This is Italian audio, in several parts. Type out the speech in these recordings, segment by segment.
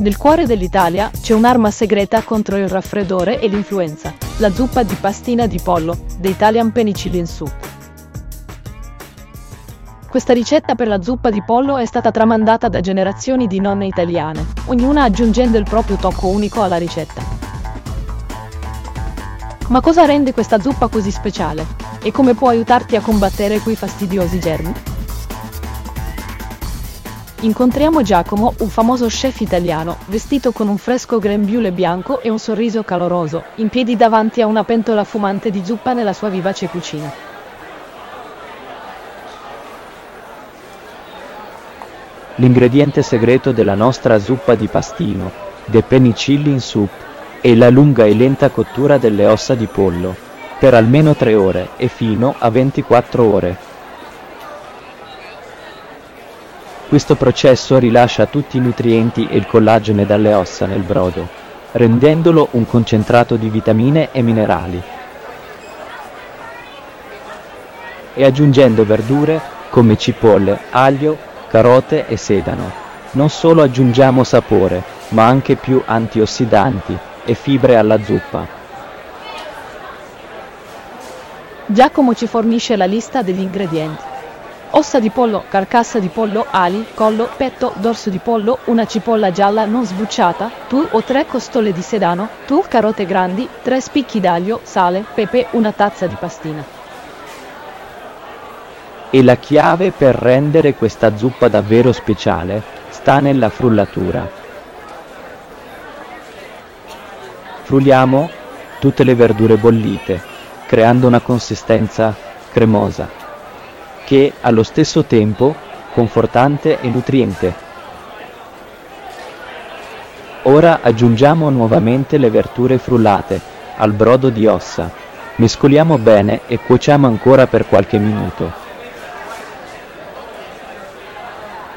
Nel cuore dell'Italia c'è un'arma segreta contro il raffreddore e l'influenza, la zuppa di pastina di pollo, The Italian Penicillin Soup. Questa ricetta per la zuppa di pollo è stata tramandata da generazioni di nonne italiane, ognuna aggiungendo il proprio tocco unico alla ricetta. Ma cosa rende questa zuppa così speciale? E come può aiutarti a combattere quei fastidiosi germi? Incontriamo Giacomo, un famoso chef italiano, vestito con un fresco grembiule bianco e un sorriso caloroso, in piedi davanti a una pentola fumante di zuppa nella sua vivace cucina. L'ingrediente segreto della nostra zuppa di pastino, the penicillin soup, è la lunga e lenta cottura delle ossa di pollo, per almeno 3 ore e fino a 24 ore. Questo processo rilascia tutti i nutrienti e il collagene dalle ossa nel brodo, rendendolo un concentrato di vitamine e minerali. E aggiungendo verdure come cipolle, aglio, carote e sedano. Non solo aggiungiamo sapore, ma anche più antiossidanti e fibre alla zuppa. Giacomo ci fornisce la lista degli ingredienti. Ossa di pollo, carcassa di pollo, ali, collo, petto, dorso di pollo, una cipolla gialla non sbucciata, due o tre costole di sedano, due carote grandi, tre spicchi d'aglio, sale, pepe, una tazza di pastina. E la chiave per rendere questa zuppa davvero speciale sta nella frullatura. Frulliamo tutte le verdure bollite, creando una consistenza cremosa che allo stesso tempo confortante e nutriente. Ora aggiungiamo nuovamente le verdure frullate al brodo di ossa, mescoliamo bene e cuociamo ancora per qualche minuto.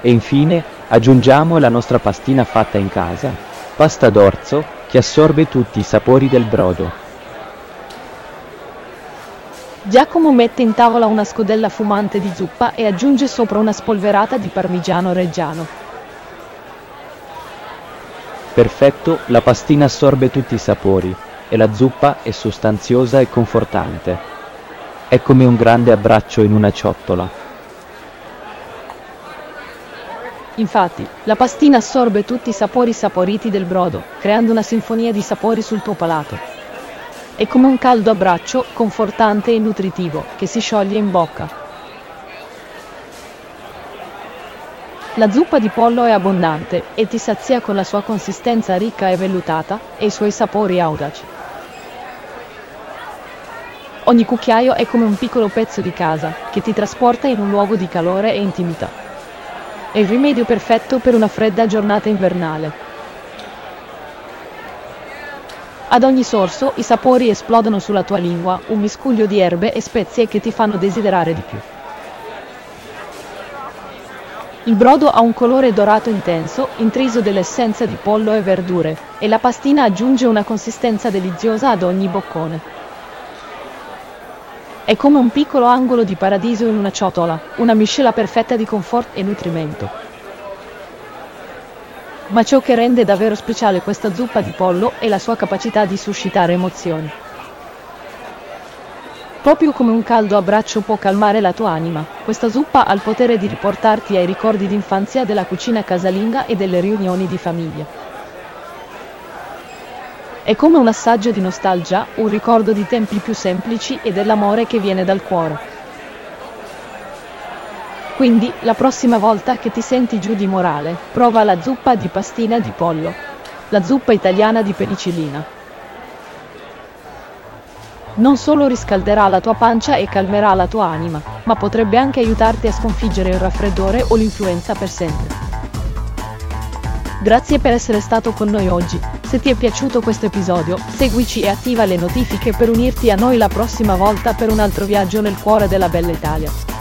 E infine aggiungiamo la nostra pastina fatta in casa, pasta d'orzo che assorbe tutti i sapori del brodo. Giacomo mette in tavola una scodella fumante di zuppa e aggiunge sopra una spolverata di parmigiano reggiano. Perfetto, la pastina assorbe tutti i sapori e la zuppa è sostanziosa e confortante. È come un grande abbraccio in una ciotola. Infatti, la pastina assorbe tutti i sapori saporiti del brodo, creando una sinfonia di sapori sul tuo palato. È come un caldo abbraccio, confortante e nutritivo, che si scioglie in bocca. La zuppa di pollo è abbondante e ti sazia con la sua consistenza ricca e vellutata e i suoi sapori audaci. Ogni cucchiaio è come un piccolo pezzo di casa che ti trasporta in un luogo di calore e intimità. È il rimedio perfetto per una fredda giornata invernale. Ad ogni sorso i sapori esplodono sulla tua lingua, un miscuglio di erbe e spezie che ti fanno desiderare di più. Il brodo ha un colore dorato intenso, intriso dell'essenza di pollo e verdure, e la pastina aggiunge una consistenza deliziosa ad ogni boccone. È come un piccolo angolo di paradiso in una ciotola, una miscela perfetta di comfort e nutrimento. Ma ciò che rende davvero speciale questa zuppa di pollo è la sua capacità di suscitare emozioni. Proprio come un caldo abbraccio può calmare la tua anima, questa zuppa ha il potere di riportarti ai ricordi d'infanzia della cucina casalinga e delle riunioni di famiglia. È come un assaggio di nostalgia, un ricordo di tempi più semplici e dell'amore che viene dal cuore. Quindi, la prossima volta che ti senti giù di morale, prova la zuppa di pastina di pollo. La zuppa italiana di penicillina. Non solo riscalderà la tua pancia e calmerà la tua anima, ma potrebbe anche aiutarti a sconfiggere il raffreddore o l'influenza per sempre. Grazie per essere stato con noi oggi. Se ti è piaciuto questo episodio, seguici e attiva le notifiche per unirti a noi la prossima volta per un altro viaggio nel cuore della bella Italia.